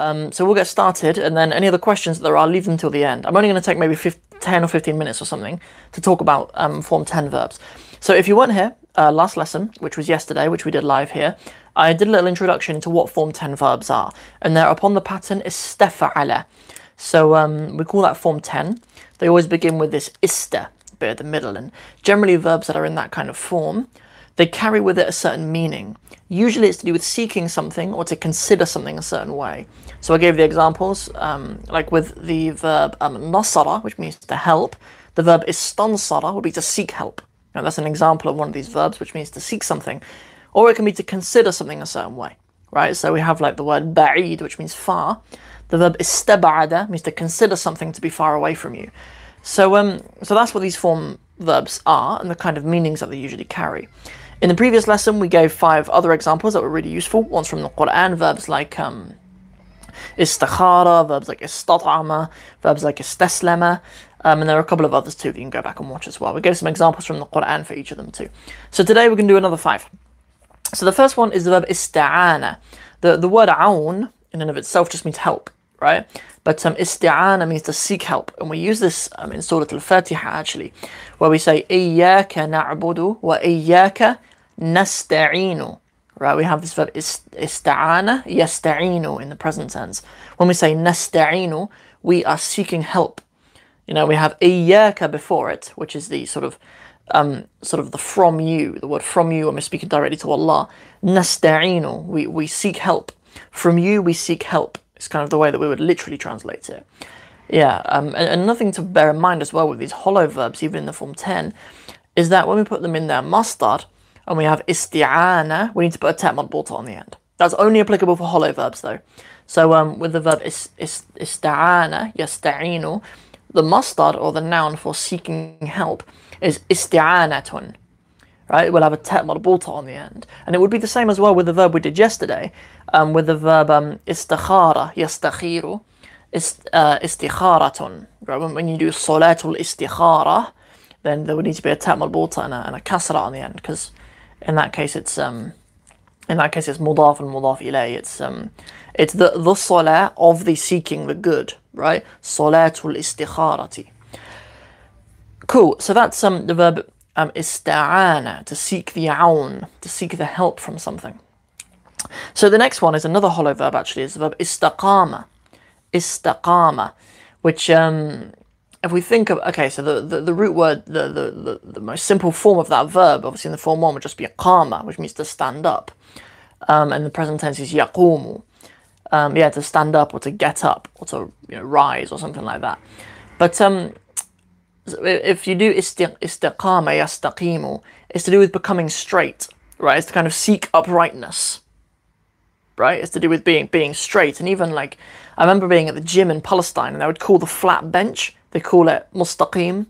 Um, so we'll get started, and then any other questions that there are, leave them till the end. I'm only going to take maybe 15, 10 or 15 minutes or something to talk about um, Form 10 verbs. So if you weren't here, uh, last lesson, which was yesterday, which we did live here, I did a little introduction into what Form 10 verbs are, and they're upon the pattern istafa'ala. So um, we call that Form 10. They always begin with this ista bit at the middle, and generally verbs that are in that kind of form, they carry with it a certain meaning. Usually it's to do with seeking something or to consider something a certain way. So I gave the examples, um, like with the verb um, nasara, which means to help. The verb istansara would be to seek help. Now that's an example of one of these verbs, which means to seek something. Or it can be to consider something a certain way, right? So we have like the word ba'id, which means far. The verb istaba'ada means to consider something to be far away from you. So, um, so that's what these form verbs are and the kind of meanings that they usually carry. In the previous lesson, we gave five other examples that were really useful, ones from the Quran, verbs like um, istakhara, verbs like istat'ama, verbs like isteslema, um, and there are a couple of others too that you can go back and watch as well. We gave some examples from the Quran for each of them too. So today we're going to do another five. So the first one is the verb ista'ana. The, the word aun in and of itself just means help, right? But um, isti'ana means to seek help. And we use this um, in Surah Al-Fatiha actually, where we say, إِيَّاكَ نَعْبُدُ وَإِيَّاكَ nasta'inu. Right, we have this verb ista'ana, yasta'inu in the present tense. When we say nasta'inu, we are seeking help. You know, we have iyyaka before it, which is the sort of um, sort of the from you, the word from you when we're speaking directly to Allah. Nasta'inu, we, we seek help. From you we seek help. It's kind of the way that we would literally translate it. Yeah, um, and, and another thing to bear in mind as well with these hollow verbs, even in the form 10, is that when we put them in their masdar, and we have isti'ana, we need to put a ta marbuta on the end. That's only applicable for hollow verbs though. So um, with the verb is, is, yasta'inu, the masdar or the noun for seeking help is isti'anatun. Right, we'll have a ta marbuta on the end. And it would be the same as well with the verb we did yesterday, um, with the verb um, istikhara, yastakhiru, uh, istikharatun. Right, when, you do salatul istikhara, then there would need to be a ta marbuta and a, and a kasra on the end, because in that case it's um, in that case it's mudaf and mudaf ilay. It's um, it's the the salah of the seeking the good, right? Salatul istikharati. Cool. So that's um the verb um ista'ana to seek the aun, to seek the help from something. So the next one is another hollow verb actually. Is the verb istaqama, istaqama, which um if we think of okay, so the, the, the root word, the, the, the, the, most simple form of that verb, obviously in the form one would just be qama, which means to stand up. Um, and the present tense is yaqumu. Um, yeah, to stand up or to get up or to you know, rise or something like that. But um, if you do istiqama yastaqimu, it's to do with becoming straight, right? It's to kind of seek uprightness, right? It's to do with being being straight. And even like, I remember being at the gym in Palestine and they would call the flat bench they call it mustaqim.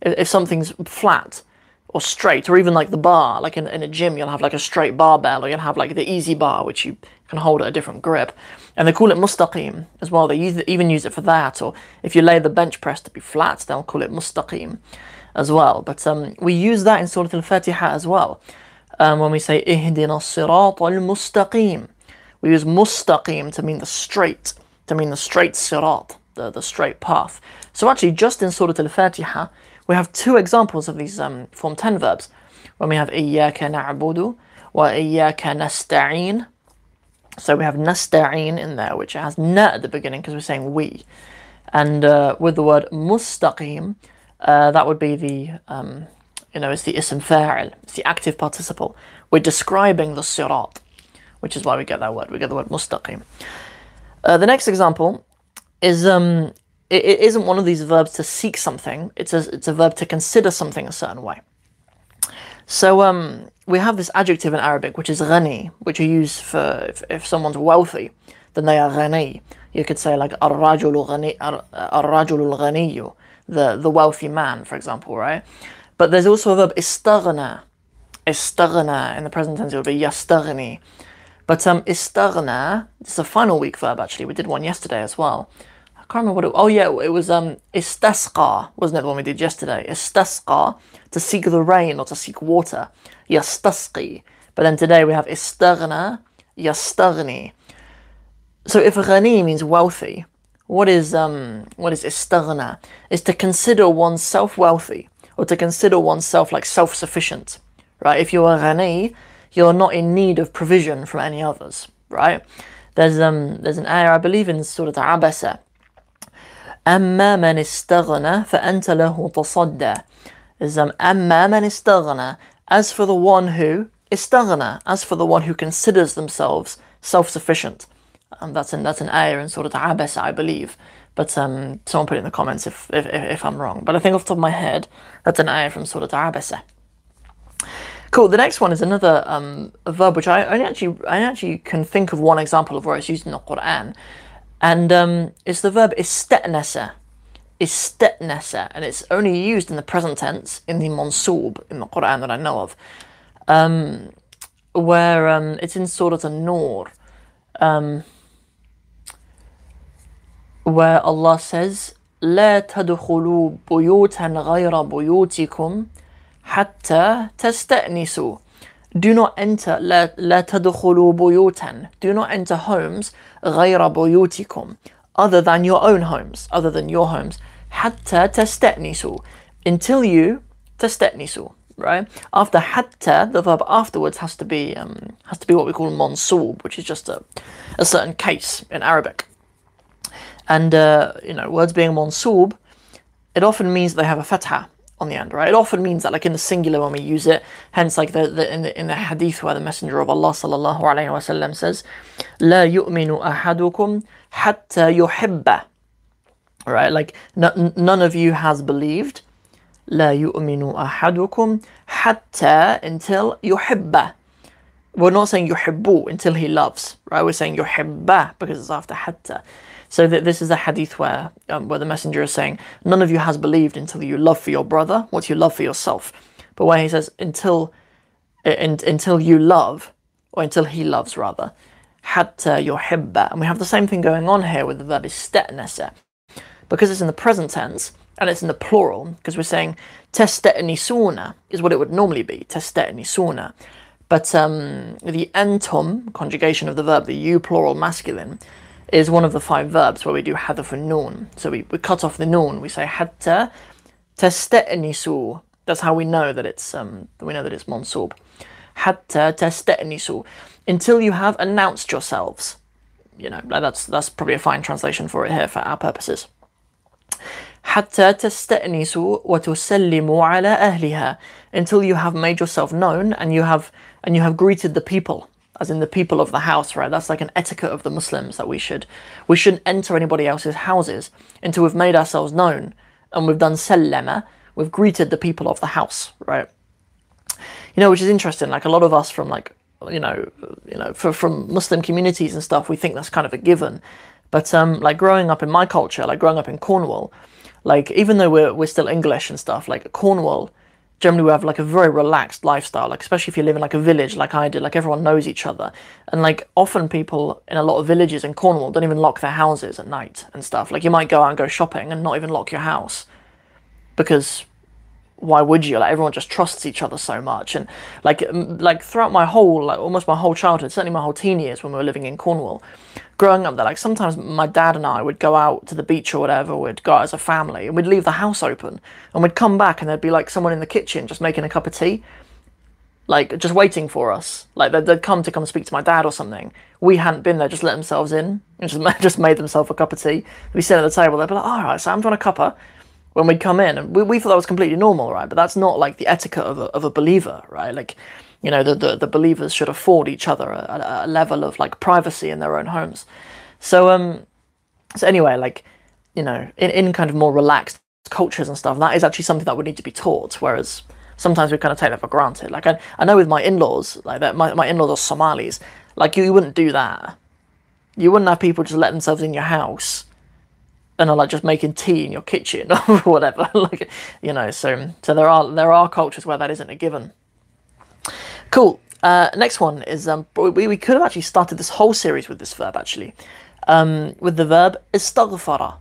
If something's flat or straight, or even like the bar, like in, in a gym, you'll have like a straight barbell, or you'll have like the easy bar, which you can hold at a different grip. And they call it mustaqim as well. They use, even use it for that. Or if you lay the bench press to be flat, they'll call it mustaqim as well. But um, we use that in Surah Al-Fatiha as well. Um, when we say ihdina sirat al-mustaqim. We use mustaqim to mean the straight, to mean the straight sirat, the, the straight path. So actually, just in Surah Al-Fatiha, we have two examples of these um, Form 10 verbs. When we have إِيَّاكَ نَعْبُدُ وَإِيَّاكَ نَسْتَعِينَ So we have نَسْتَعِينَ in there, which has na at the beginning because we're saying we. And uh, with the word مُسْتَقِيم, uh, that would be the, um, you know, it's the ism fa'il, it's the active participle. We're describing the sirat, which is why we get that word. We get the word mustaqim. Uh, the next example is um, it, it isn't one of these verbs to seek something. It's a, it's a verb to consider something a certain way. So um, we have this adjective in Arabic, which is ghani, which you use for if, if someone's wealthy, then they are ghani. You could say like ar-rajulu ghani, ar-rajulu the, the wealthy man, for example, right? But there's also a verb istaghna. Istaghna, in the present tense it would be yastaghni. But um, istaghna, it's a final weak verb actually. We did one yesterday as well can't remember what it Oh yeah, it was um istasqa, wasn't it the one we did yesterday? Istasqa, to seek the rain or to seek water. Yastasqi. But then today we have istaghna, yastaghni. so if ghani means wealthy, what is um what is istaghna? Is to consider oneself wealthy or to consider oneself like self-sufficient, right? If you are ghani, you're not in need of provision from any others, right? There's um there's an ayah I believe in Surah Abasa أما من استغنى فأنت له تصدى is um, أما من استغنى as for the one who istaghna as for the one who considers themselves self-sufficient um, that's an that's an ayah in Surah Abasa I believe but um, someone put it in the comments if, if, if I'm wrong but I think off the top of my head that's an ayah from Surah Abasa Cool. The next one is another um, verb which I only actually I actually can think of one example of where it's used in the Quran, and um, it's the verb istatnasa. Istatnasa, and it's only used in the present tense in the mansub in the Quran that I know of, um, where um, it's in Surah An-Nur, um, where Allah says, لا تدخلوا بيوتا غير بيوتكم حتى تستأنسوا do not enter لا, لا تدخلوا بيوتا do not enter homes غير بيوتكم other than your own homes other than your homes حتى تستأنسوا until you تستأنسوا right after حتى the verb afterwards has to be um, has to be what we call mansub which is just a, a certain case in Arabic and uh, you know words being mansub it often means they have a fatha on the end, right? It often means that like in the singular when we use it. Hence, like the, the in the in the hadith where the Messenger of Allah sallallahu alaihi wasallam says, لا يؤمن أحدكم حتى yuhibba." Right? like n- none of you has believed. لا يؤمن أحدكم حتى until yuhibba. We're not saying yuhibbu until he loves, right? We're saying yuhibba because it's after حتى. So that this is a hadith where um, where the messenger is saying, none of you has believed until you love for your brother what you love for yourself. But where he says until in, until you love, or until he loves rather, hatta yuhibba. And we have the same thing going on here with the verb istetnasa. Because it's in the present tense and it's in the plural, because we're saying testetnisuna is what it would normally be, testetnisuna. But um, the antum conjugation of the verb, the you plural masculine, is one of the five verbs where we do hadaf and noon. So we, we cut off the noon. We say hatta tasta'nisu. That's how we know that it's um we know that it's mansub. Hatta tasta'nisu. Until you have announced yourselves. You know, that's that's probably a fine translation for it here for our purposes. حتى تستأنسوا وتسلموا على أهلها until you have made yourself known and you have and you have greeted the people as in the people of the house, right? That's like an etiquette of the Muslims that we should we shouldn't enter anybody else's houses until we've made ourselves known and we've done sallama, we've greeted the people of the house, right? You know, which is interesting. Like a lot of us from like you know, you know, for, from Muslim communities and stuff, we think that's kind of a given. But um, like growing up in my culture, like growing up in Cornwall, like even though we're we're still English and stuff, like Cornwall generally we have like a very relaxed lifestyle like especially if you live in like a village like i did like everyone knows each other. And like often people in a lot of villages in cornwall don't even lock their houses at night and stuff. Like you might go out and go shopping and not even lock your house because why would you? Like everyone just trusts each other so much, and like like throughout my whole like almost my whole childhood, certainly my whole teen years when we were living in Cornwall, growing up there, like sometimes my dad and I would go out to the beach or whatever, we'd go out as a family, and we'd leave the house open, and we'd come back, and there'd be like someone in the kitchen just making a cup of tea, like just waiting for us. Like they'd, they'd come to come speak to my dad or something. We hadn't been there, just let themselves in, and just just made themselves a cup of tea. We sit at the table, they'd be like, "All right, so I'm trying a cuppa." When we'd come in, and we, we thought that was completely normal, right? But that's not like the etiquette of a, of a believer, right? Like, you know, the, the, the believers should afford each other a, a, level of like privacy in their own homes. So, um, so anyway, like, you know, in, in kind of more relaxed cultures and stuff, that is actually something that would need to be taught. Whereas sometimes we kind of take that for granted. Like, I, I know with my in-laws, like that, my, my in-laws are Somalis. Like, you, you wouldn't do that. You wouldn't have people just let themselves in your house and are like just making tea in your kitchen or whatever like you know so so there are there are cultures where that isn't a given. Cool. Uh, next one is um, we, we could have actually started this whole series with this verb actually. Um, with the verb istaghfara.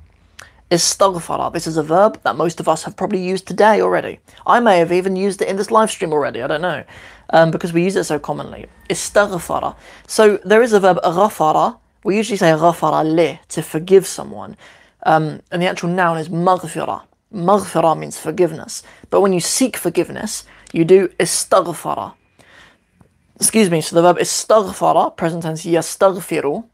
Istaghfara. This is a verb that most of us have probably used today already. I may have even used it in this live stream already i don't know um, because we use it so commonly. Istaghfara. So there is a verb ghafara. We usually say ghafara li to forgive someone. Um, and the actual noun is maghfirah. Maghfirah means forgiveness. But when you seek forgiveness, you do istaghfara. Excuse me, so the verb istaghfara, present tense yastaghfiru.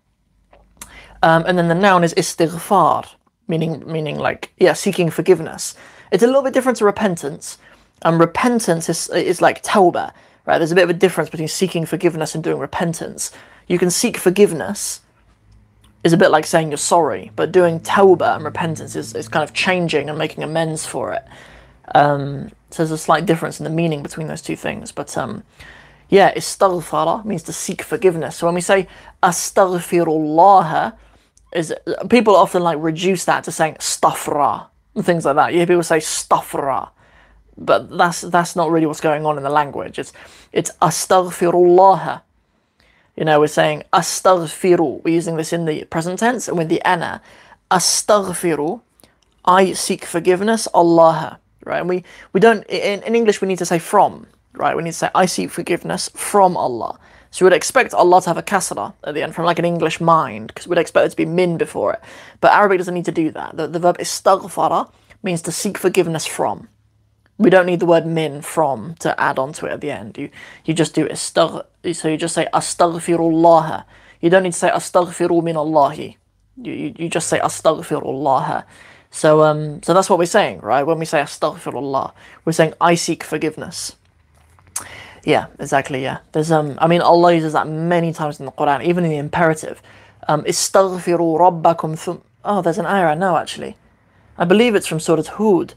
Um, and then the noun is istighfar, meaning, meaning like, yeah, seeking forgiveness. It's a little bit different to repentance. And um, repentance is, is like tawbah, right? There's a bit of a difference between seeking forgiveness and doing repentance. You can seek forgiveness is a bit like saying you're sorry, but doing tawbah and repentance is, is kind of changing and making amends for it. Um, so there's a slight difference in the meaning between those two things. But um, yeah, istaghfara means to seek forgiveness. So when we say astaghfirullah, is people often like reduce that to saying stafra and things like that. You hear people say stafra, but that's that's not really what's going on in the language. It's it's astaghfirullah. You know, we're saying astaghfiru. We're using this in the present tense and with the ana. Astaghfiru. I seek forgiveness, Allah. Right? And we, we don't in, in English we need to say from, right? We need to say I seek forgiveness from Allah. So we'd expect Allah to have a kasra at the end from like an English mind, because we'd expect it to be min before it. But Arabic doesn't need to do that. The, the verb istaghfara means to seek forgiveness from. We don't need the word min from to add on to it at the end. You you just do istagh so you just say astaghfirullah. You don't need to say astaghfiru min Allahi. You, you, you just say astaghfirullah. So um so that's what we're saying, right? When we say astaghfirullah, we're saying I seek forgiveness. Yeah, exactly. Yeah, there's um. I mean, Allah uses that many times in the Quran, even in the imperative. Um, istaghfiru rabbakum thum. Oh, there's an ayah now actually. I believe it's from Surah Hud,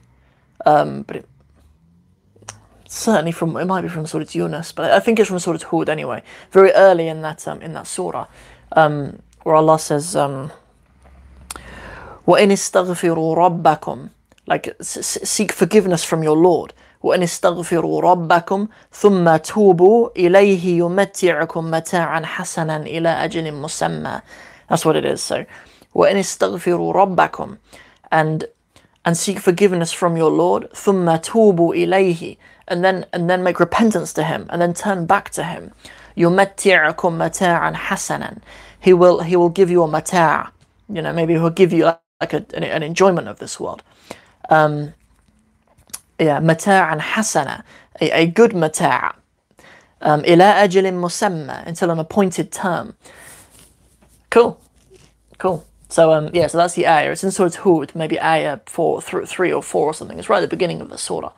um, but it, certainly from it might be from Surah Yunus, but I think it's from Surah Hud anyway. Very early in that um, in that surah, um, where Allah says, um, "وَإِنِ اسْتَغْفِرُوا رَبَّكُمْ," like seek forgiveness from your Lord. وأن استغفروا ربكم ثم توبوا إليه يمتعكم متاعا حسنا إلى أجل مسمى That's what it is. So وأن استغفروا ربكم and and seek forgiveness from your Lord ثم توبوا إليه and then and then make repentance to him and then turn back to him يمتعكم متاعا حسنا he will he will give you a mata' you know maybe he'll give you like a, an, an enjoyment of this world um, yeah, mata'an hasana, a, a good mata' um, ila ajalin musamma, until an appointed term. Cool, cool. So um, yeah, so that's the ayah. It's in Surah Hud, maybe ayah four, th- three or four or something. It's right at the beginning of the surah.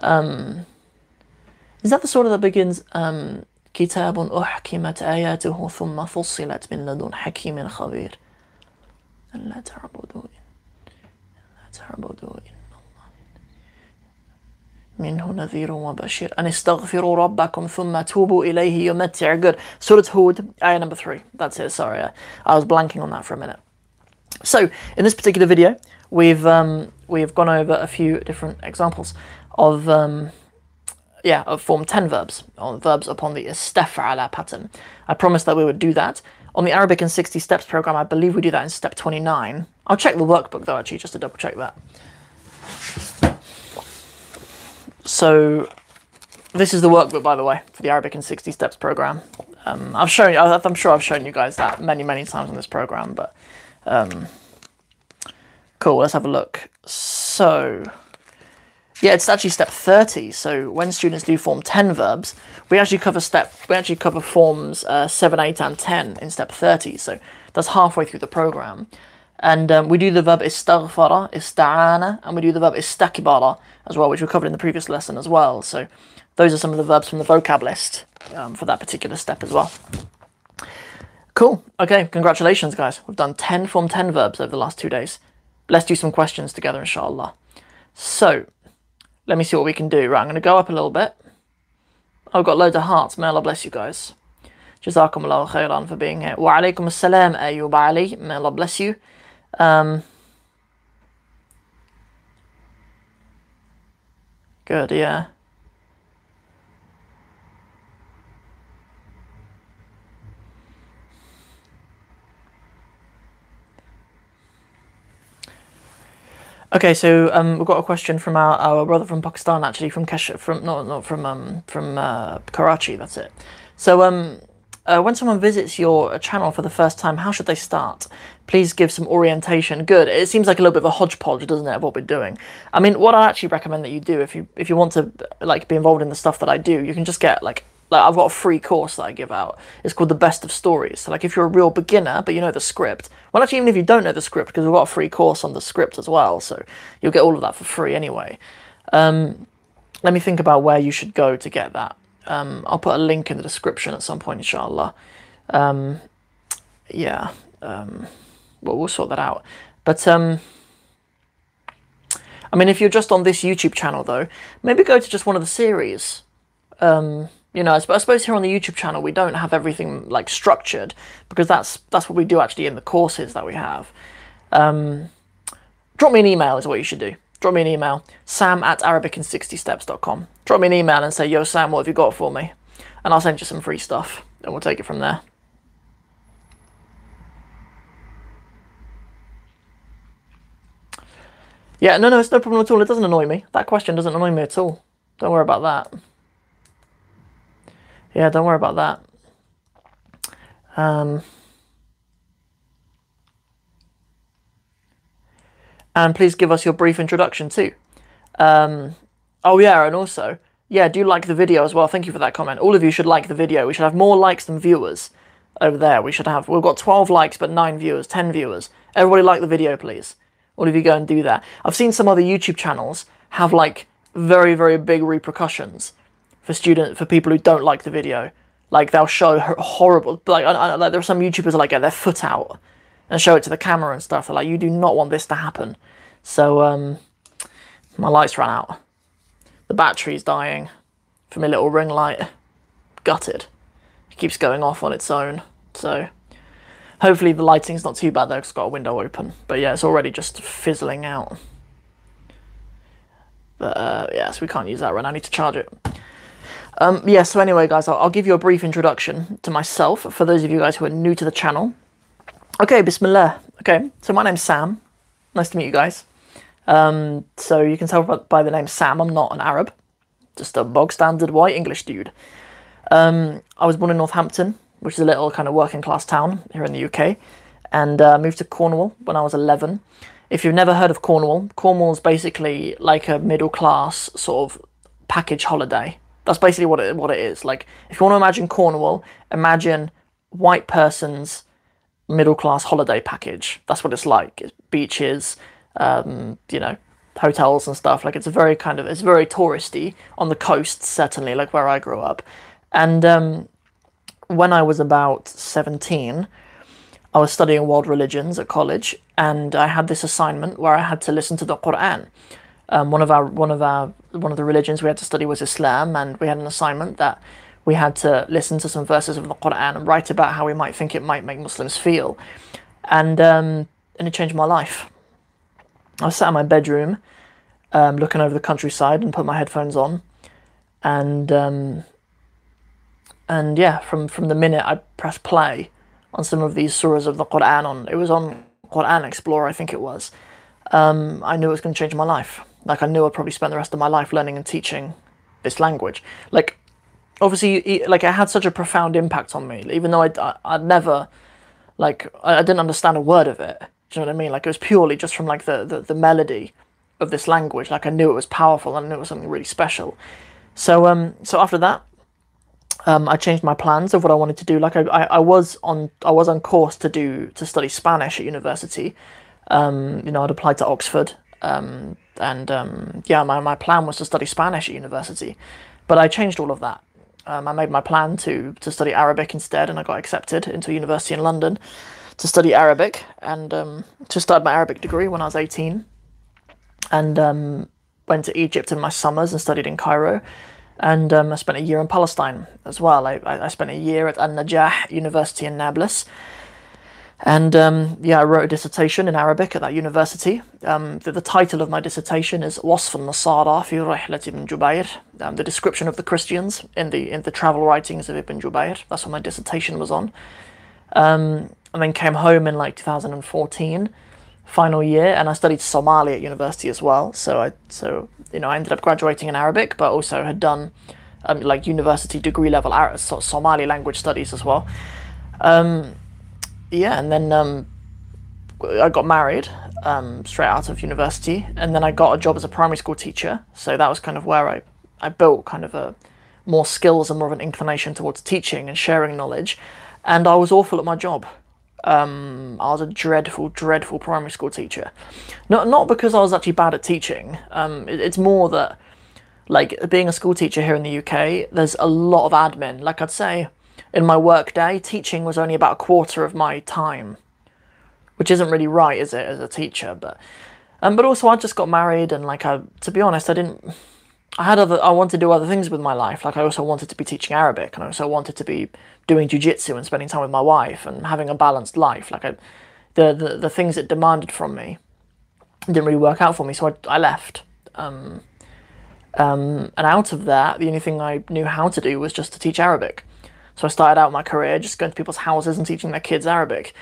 Um, is that the surah that begins um, كتاب أحكمت آياته ثم فصلت من لدن حكيم خبير ألا تعبدوا ألا تعبدوا منه نذير وبشير أن استغفروا ربكم ثم توبوا إليه يمتع good Surah Hud ayah number 3 that's it sorry I was blanking on that for a minute so in this particular video we've um, we've gone over a few different examples of um, yeah of form 10 verbs on verbs upon the istaf'ala pattern I promised that we would do that on the Arabic in 60 steps program I believe we do that in step 29 I'll check the workbook though actually just to double check that so this is the workbook, by the way, for the Arabic in 60 Steps program. Um, I've shown you, I'm sure I've shown you guys that many, many times on this program, but um, cool. Let's have a look. So yeah, it's actually step 30. So when students do form 10 verbs, we actually cover step, we actually cover forms uh, 7, 8, and 10 in step 30. So that's halfway through the program. And um, we do the verb istaghfara, ista'ana, and we do the verb istakbara as well, which we covered in the previous lesson as well. So those are some of the verbs from the vocab list um, for that particular step as well. Cool. Okay, congratulations, guys. We've done 10 Form 10 verbs over the last two days. Let's do some questions together, inshallah. So, let me see what we can do. Right, I'm going to go up a little bit. I've got loads of hearts. May Allah bless you guys. Jazakumullah khairan for being here. Wa alaikum assalam, Ayyub Ali. May Allah bless you. Um, good, yeah. Okay, so um, we've got a question from our, our brother from Pakistan, actually from Kesh, from not not from um from uh, Karachi. That's it. So um uh, when someone visits your channel for the first time, how should they start? Please give some orientation. Good. It seems like a little bit of a hodgepodge, doesn't it, of what we're doing? I mean, what I actually recommend that you do if you if you want to like be involved in the stuff that I do, you can just get like like I've got a free course that I give out. It's called the Best of Stories. So like if you're a real beginner but you know the script, well actually even if you don't know the script, because we've got a free course on the script as well, so you'll get all of that for free anyway. Um, let me think about where you should go to get that. Um, I'll put a link in the description at some point, inshallah. Um, yeah, um, well, we'll sort that out. But um, I mean, if you're just on this YouTube channel, though, maybe go to just one of the series. Um, you know, I suppose here on the YouTube channel we don't have everything like structured because that's that's what we do actually in the courses that we have. Um, drop me an email is what you should do drop me an email, sam at arabic60steps.com. Drop me an email and say, yo, Sam, what have you got for me? And I'll send you some free stuff and we'll take it from there. Yeah, no, no, it's no problem at all. It doesn't annoy me. That question doesn't annoy me at all. Don't worry about that. Yeah, don't worry about that. Um, and please give us your brief introduction too. Um, oh yeah, and also, yeah, do like the video as well. Thank you for that comment. All of you should like the video. We should have more likes than viewers over there. We should have, we've got 12 likes, but 9 viewers, 10 viewers. Everybody like the video, please. All of you go and do that. I've seen some other YouTube channels have like very, very big repercussions for student, for people who don't like the video. Like they'll show horrible, like, like there are some YouTubers that like get their foot out and show it to the camera and stuff. They're like, you do not want this to happen. So um, my lights ran out. The battery's dying from a little ring light. Gutted. It keeps going off on its own. So hopefully the lighting's not too bad though, it's got a window open. But yeah, it's already just fizzling out. But uh, yeah, so we can't use that right now. I need to charge it. Um, yeah, so anyway, guys, I'll, I'll give you a brief introduction to myself for those of you guys who are new to the channel. Okay, Bismillah. Okay, so my name's Sam. Nice to meet you guys. Um, so you can tell by the name Sam, I'm not an Arab. Just a bog standard white English dude. Um, I was born in Northampton, which is a little kind of working class town here in the UK, and uh, moved to Cornwall when I was 11. If you've never heard of Cornwall, Cornwall is basically like a middle class sort of package holiday. That's basically what it what it is. Like if you want to imagine Cornwall, imagine white person's middle class holiday package. That's what it's like. It's beaches, um, you know, hotels and stuff. Like it's a very kind of it's very touristy on the coast, certainly, like where I grew up. And um, when I was about seventeen, I was studying world religions at college, and I had this assignment where I had to listen to the Quran. Um, one of our one of our one of the religions we had to study was Islam, and we had an assignment that we had to listen to some verses of the Quran and write about how we might think it might make Muslims feel. And, um, and it changed my life. I sat in my bedroom um, looking over the countryside and put my headphones on. And, um, and yeah, from, from the minute I pressed play on some of these surahs of the Quran, on it was on Quran Explorer, I think it was, um, I knew it was going to change my life. Like I knew I'd probably spend the rest of my life learning and teaching this language. Like obviously like it had such a profound impact on me even though I'd, I'd never like I didn't understand a word of it do you know what I mean like it was purely just from like the, the, the melody of this language like I knew it was powerful and I knew it was something really special so um so after that um, I changed my plans of what I wanted to do. Like I, I, I, was on I was on course to do to study Spanish at university. Um, you know, I'd applied to Oxford, um, and um, yeah, my, my plan was to study Spanish at university, but I changed all of that um, I made my plan to to study Arabic instead, and I got accepted into a university in London to study Arabic and um, to start my Arabic degree when I was 18. And um, went to Egypt in my summers and studied in Cairo. And um, I spent a year in Palestine as well. I, I spent a year at An Najah University in Nablus and um, yeah, I wrote a dissertation in Arabic at that university. Um, the, the, title of my dissertation is Wasf al-Nasara fi Rihlat ibn Jubayr, um, the description of the Christians in the in the travel writings of Ibn Jubayr. That's what my dissertation was on. Um, and then came home in like 2014, final year, and I studied Somali at university as well. So I so you know I ended up graduating in Arabic, but also had done um, like university degree level Somali language studies as well. Yeah, and then um, I got married um, straight out of university, and then I got a job as a primary school teacher. So that was kind of where I, I built kind of a more skills and more of an inclination towards teaching and sharing knowledge. And I was awful at my job. Um, I was a dreadful, dreadful primary school teacher. Not not because I was actually bad at teaching. Um, it, it's more that, like being a school teacher here in the UK, there's a lot of admin. Like I'd say, in my work day, teaching was only about a quarter of my time which isn't really right, is it, as a teacher? But um, but also I just got married, and like I, to be honest, I didn't. I had other. I wanted to do other things with my life. Like I also wanted to be teaching Arabic, and I also wanted to be doing jujitsu and spending time with my wife and having a balanced life. Like I, the the the things it demanded from me didn't really work out for me, so I, I left. Um, um, and out of that, the only thing I knew how to do was just to teach Arabic. So I started out my career just going to people's houses and teaching their kids Arabic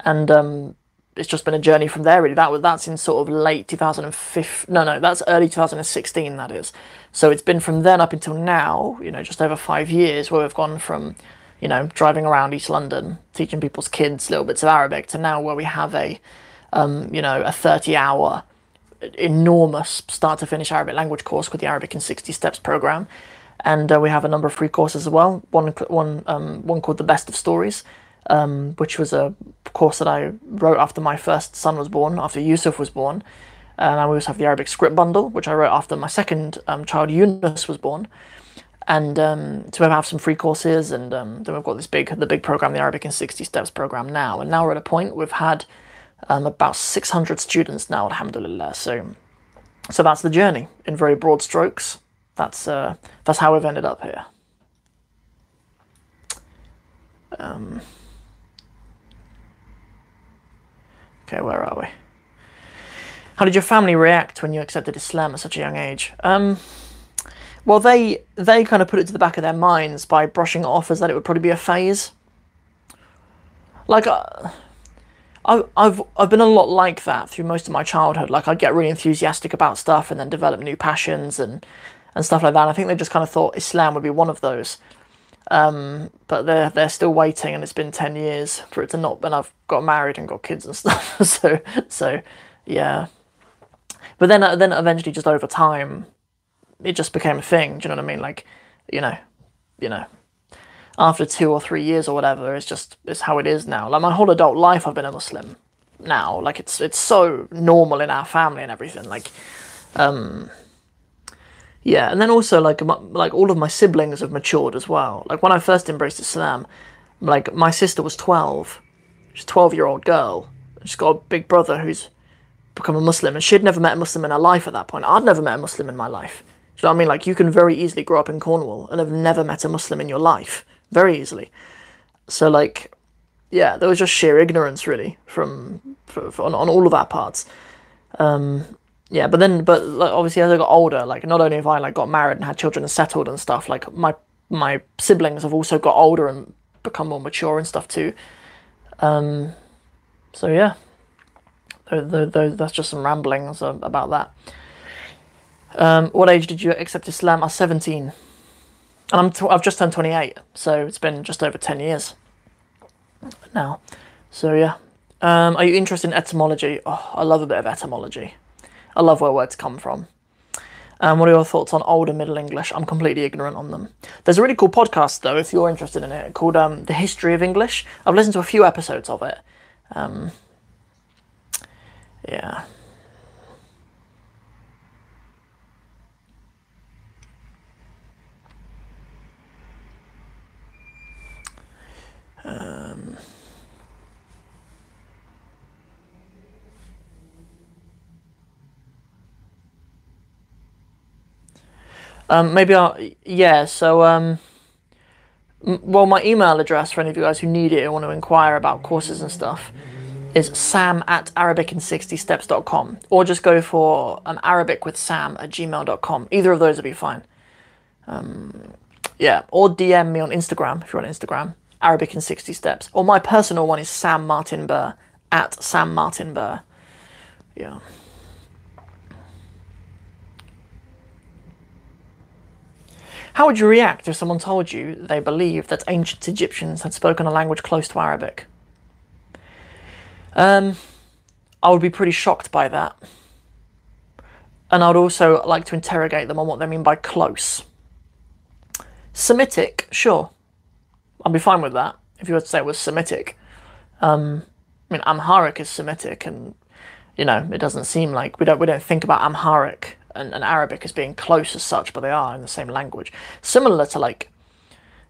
and um, it's just been a journey from there. Really, that was that's in sort of late 2005. No, no, that's early 2016. That is. So it's been from then up until now. You know, just over five years where we've gone from, you know, driving around East London teaching people's kids little bits of Arabic to now where we have a, um, you know, a 30-hour enormous start to finish Arabic language course with the Arabic in 60 Steps program. And uh, we have a number of free courses as well. One, one, um, one called The Best of Stories, um, which was a course that I wrote after my first son was born, after Yusuf was born. And I also have the Arabic script bundle, which I wrote after my second um, child, Yunus, was born. And um, so we have some free courses, and um, then we've got this big, the big program, the Arabic in 60 Steps program now. And now we're at a point we've had um, about 600 students now, alhamdulillah. So, so that's the journey in very broad strokes. That's uh, that's how we've ended up here. Um, Okay, where are we? How did your family react when you accepted Islam at such a young age? Um, well, they they kind of put it to the back of their minds by brushing it off as that it would probably be a phase. Like, uh, I've I've I've been a lot like that through most of my childhood. Like, I'd get really enthusiastic about stuff and then develop new passions and and stuff like that. I think they just kind of thought Islam would be one of those. Um, but they're they're still waiting, and it's been ten years for it to not. And I've got married and got kids and stuff. so so yeah. But then uh, then eventually, just over time, it just became a thing. Do you know what I mean? Like, you know, you know, after two or three years or whatever, it's just it's how it is now. Like my whole adult life, I've been a Muslim now. Like it's it's so normal in our family and everything. Like, um, yeah, and then also like like all of my siblings have matured as well. Like when I first embraced Islam, like my sister was twelve, she's a twelve year old girl. She's got a big brother who's become a Muslim, and she'd never met a Muslim in her life at that point. I'd never met a Muslim in my life. Do you know what I mean? Like you can very easily grow up in Cornwall and have never met a Muslim in your life, very easily. So like, yeah, there was just sheer ignorance really from, from on on all of our parts. Um, yeah, but then, but like, obviously as I got older, like not only have I like got married and had children and settled and stuff, like my my siblings have also got older and become more mature and stuff too. Um, so yeah, the, the, that's just some ramblings about that. Um, what age did you accept Islam? I was 17. And I'm I've just turned 28, so it's been just over 10 years now. So yeah. Um, are you interested in etymology? Oh, I love a bit of etymology. I love where words come from. Um, what are your thoughts on Old and Middle English? I'm completely ignorant on them. There's a really cool podcast, though, if you're interested in it, called um, The History of English. I've listened to a few episodes of it. Um, yeah. Um, Um, maybe I'll, yeah, so, um, well, my email address for any of you guys who need it and want to inquire about courses and stuff is sam at arabic60steps.com or just go for um, arabic with sam at gmail.com. Either of those would be fine. Um, yeah, or DM me on Instagram if you're on Instagram, Arabic in 60 Steps. Or my personal one is Sam Martin Burr at Sam Martin Burr. Yeah. How would you react if someone told you they believed that ancient Egyptians had spoken a language close to Arabic? Um, I would be pretty shocked by that. And I would also like to interrogate them on what they mean by close. Semitic, sure. I'd be fine with that if you were to say it was Semitic. Um, I mean, Amharic is Semitic, and you know, it doesn't seem like we don't we don't think about Amharic and, and Arabic as being close as such, but they are in the same language. Similar to like,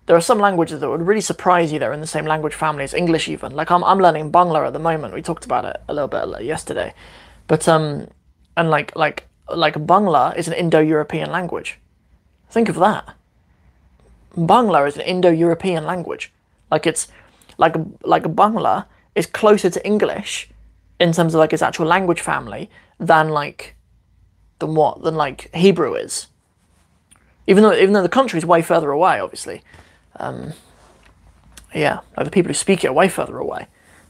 there are some languages that would really surprise you. They're in the same language family as English, even. Like I'm I'm learning Bangla at the moment. We talked about it a little bit yesterday, but um, and like like like Bangla is an Indo-European language. Think of that. Bangla is an Indo-European language. Like it's like like Bangla is closer to English in terms of like its actual language family than like than what than like Hebrew is. Even though even though the country is way further away, obviously. Um, yeah, like the people who speak it are way further away,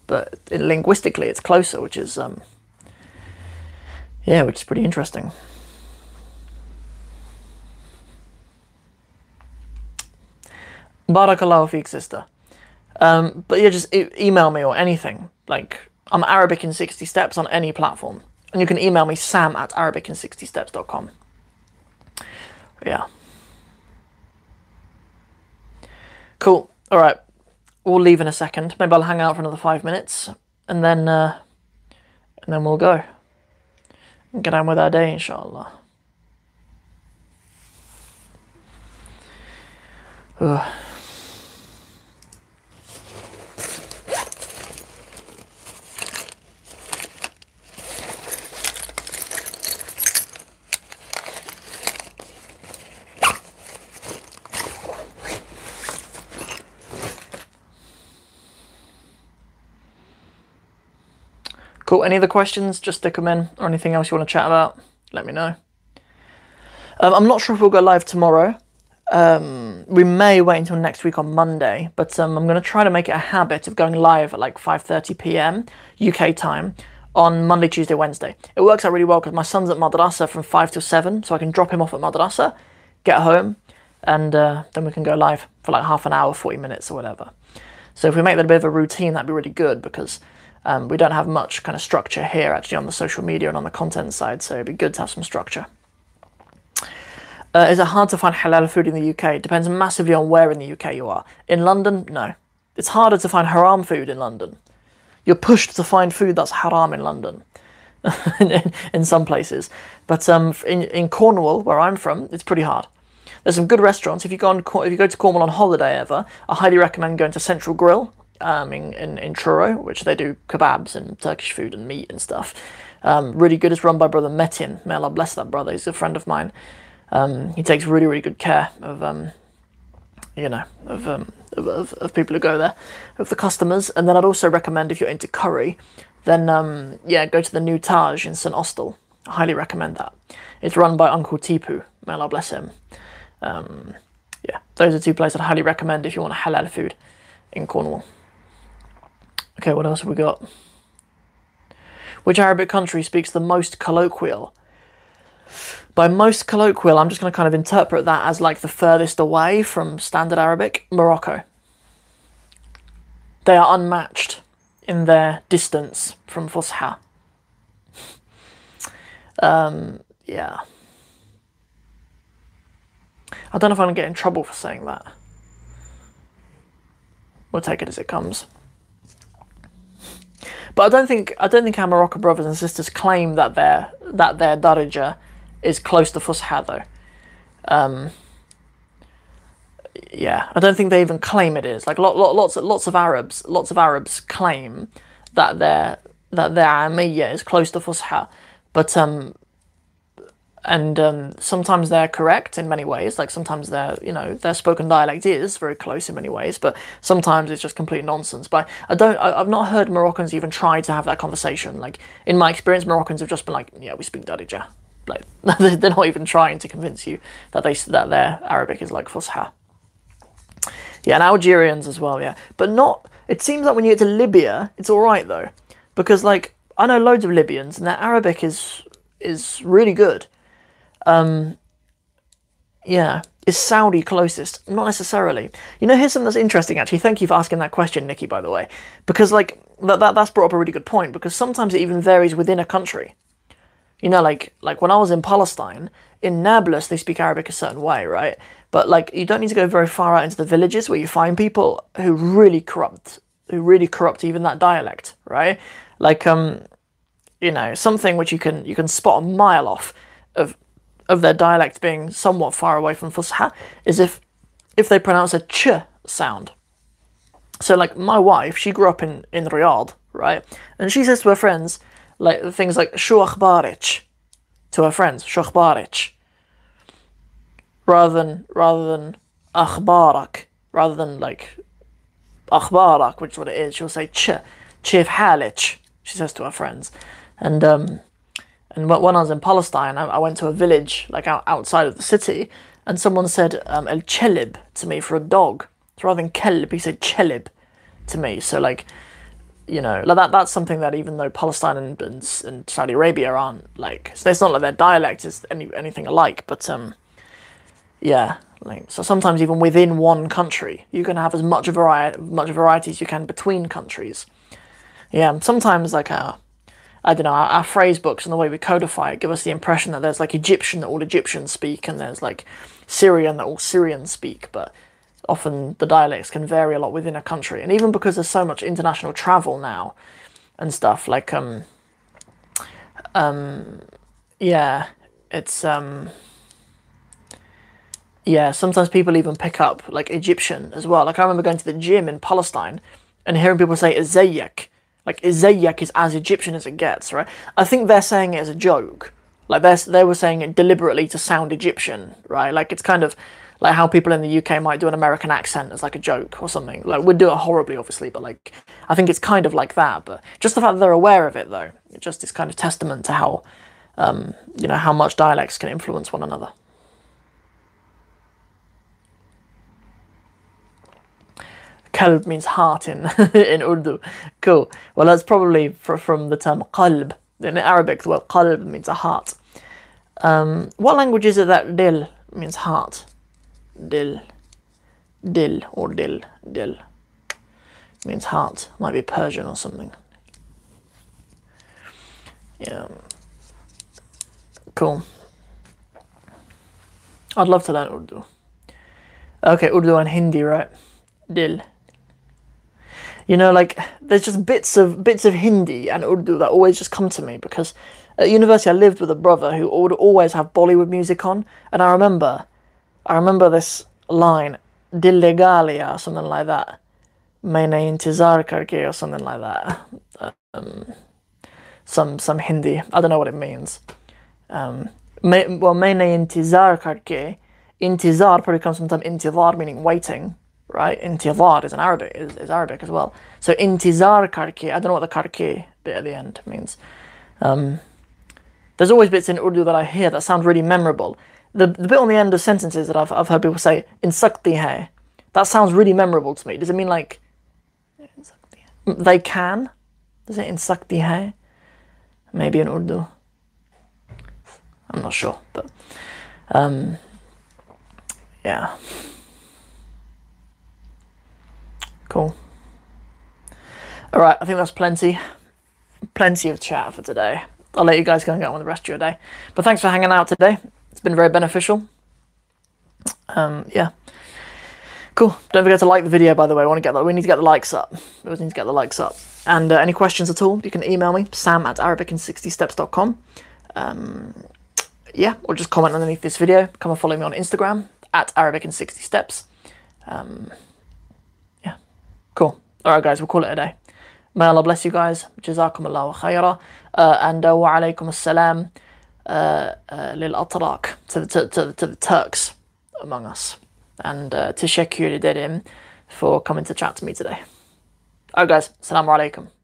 but linguistically it's closer, which is um, yeah, which is pretty interesting. Barakallahu feek, sister. Um, but yeah, just e- email me or anything. Like, I'm Arabic in 60 Steps on any platform. And you can email me sam at arabicin60steps.com. Yeah. Cool. All right. We'll leave in a second. Maybe I'll hang out for another five minutes, and then uh, and then we'll go. And get on with our day, inshallah. Ugh. Cool. Any other questions? Just stick them in, or anything else you want to chat about? Let me know. Um, I'm not sure if we'll go live tomorrow. Um, we may wait until next week on Monday, but um, I'm going to try to make it a habit of going live at like 5:30 p.m. UK time on Monday, Tuesday, Wednesday. It works out really well because my son's at madrasa from five till seven, so I can drop him off at madrasa, get home, and uh, then we can go live for like half an hour, 40 minutes, or whatever. So if we make that a bit of a routine, that'd be really good because um, we don't have much kind of structure here actually on the social media and on the content side, so it'd be good to have some structure. Uh, is it hard to find halal food in the UK? It depends massively on where in the UK you are. In London, no. It's harder to find haram food in London. You're pushed to find food that's haram in London, in, in, some places. But um, in, in Cornwall, where I'm from, it's pretty hard. There's some good restaurants. If you go on, if you go to Cornwall on holiday ever, I highly recommend going to Central Grill um, in, in, in Truro, which they do kebabs and Turkish food and meat and stuff. Um, really good. It's run by brother Metin. May Allah bless that brother. He's a friend of mine. Um, he takes really, really good care of, um, you know, of, um, of, of, people who go there, of the customers. And then I'd also recommend if you're into curry, then um, yeah, go to the new Taj in St Austell. I highly recommend that. It's run by Uncle Tipu. May Allah bless him. Um, yeah, those are two places I'd highly recommend if you want halal food in Cornwall. Okay, what else have we got? Which Arabic country speaks the most colloquial? By most colloquial, I'm just going to kind of interpret that as like the furthest away from standard Arabic Morocco. They are unmatched in their distance from Fusha. Um, yeah. I don't know if I'm going to get in trouble for saying that. We'll take it as it comes. But I don't think I don't think our brothers and sisters claim that their that their Darija is close to Fusha though. Um, yeah, I don't think they even claim it is. Like lot, lot, lots lots of Arabs lots of Arabs claim that their that their Amiyya is close to Fusha, but um, and um, sometimes they're correct in many ways. Like sometimes their you know their spoken dialect is very close in many ways, but sometimes it's just complete nonsense. But I don't I, have not heard Moroccans even try to have that conversation. Like in my experience, Moroccans have just been like, yeah, we speak Darija. Like they're not even trying to convince you that they that their Arabic is like Fusha. Yeah, and Algerians as well. Yeah, but not. It seems like when you get to Libya, it's all right though, because like I know loads of Libyans and their Arabic is is really good um, yeah, is Saudi closest? Not necessarily. You know, here's something that's interesting actually. Thank you for asking that question, Nikki, by the way. Because like that, that that's brought up a really good point, because sometimes it even varies within a country. You know, like like when I was in Palestine, in Nablus they speak Arabic a certain way, right? But like you don't need to go very far out into the villages where you find people who really corrupt who really corrupt even that dialect, right? Like um you know, something which you can you can spot a mile off of of their dialect being somewhat far away from Fusha is if if they pronounce a ch sound. So like my wife, she grew up in in Riyadh, right? And she says to her friends like things like shu akhbarich to her friends, shu akhbarich. Rather than rather than akhbarak, rather than like akhbarak, which is what it is, she'll say ch, chif halich, she says to her friends. And um and when I was in Palestine, I, went to a village like out, outside of the city, and someone said um, el chelib to me for a dog. So rather than kelb, he said chelib to me. So like, you know, like that. That's something that even though Palestine and, and, and Saudi Arabia aren't like, so it's not like their dialect is any anything alike. But um, yeah, like so sometimes even within one country, you can have as much variety much variety as you can between countries. Yeah, sometimes like a uh, I don't know, our, our, phrase books and the way we codify it give us the impression that there's like Egyptian that all Egyptians speak and there's like Syrian that all Syrians speak, but often the dialects can vary a lot within a country. And even because there's so much international travel now and stuff, like, um, um, yeah, it's, um, yeah, sometimes people even pick up like Egyptian as well. Like I remember going to the gym in Palestine and hearing people say Zayak like Izayek is as Egyptian as it gets, right? I think they're saying it as a joke. Like they they were saying it deliberately to sound Egyptian, right? Like it's kind of like how people in the UK might do an American accent as like a joke or something. Like we'd do it horribly, obviously, but like I think it's kind of like that. But just the fact that they're aware of it, though, it just is kind of testament to how um, you know how much dialects can influence one another. Kalb means heart in, in Urdu. Cool. Well, that's probably for, from the term qalb. In Arabic, the word qalb means a heart. Um, what language is it that dil means heart? Dil. Dil or dil. Dil means heart. Might be Persian or something. Yeah. Cool. I'd love to learn Urdu. Okay, Urdu and Hindi, right? Dil. You know, like there's just bits of bits of Hindi and Urdu that always just come to me because at university I lived with a brother who would always have Bollywood music on, and I remember, I remember this line, "Dil legalia" or something like that, "Maine intizar karke" or something like that. Um, some some Hindi. I don't know what it means. Um, well, "Maine intizar karke," intizar probably comes from the intizar, meaning waiting right? Intizar is an Arabic is, is Arabic as well. So intizar karke, I don't know what the karke bit at the end means. Um, there's always bits in Urdu that I hear that sound really memorable. The, the bit on the end of sentences that I've, I've heard people say, in sakti hai, that sounds really memorable to me. Does it mean like, they can? Does it in sakti hai? Maybe in Urdu. I'm not sure, but um, yeah. Cool. All right, I think that's plenty, plenty of chat for today. I'll let you guys go and get on with the rest of your day. But thanks for hanging out today. It's been very beneficial. Um, yeah. Cool. Don't forget to like the video, by the way. I want to get that. We need to get the likes up. We always need to get the likes up. And uh, any questions at all, you can email me, sam at arabic60steps.com. Um, yeah, or just comment underneath this video. Come and follow me on Instagram at arabic in 60 steps. Um, Cool. All right, guys, we'll call it a day. May Allah bless you guys. جزاكم الله خيرا. Uh, and uh, وعليكم السلام uh, uh, للأتراك to the, to, to, to the Turks among us. And uh, to Sheikh for coming to chat to me today. Alright guys, Assalamu alaikum.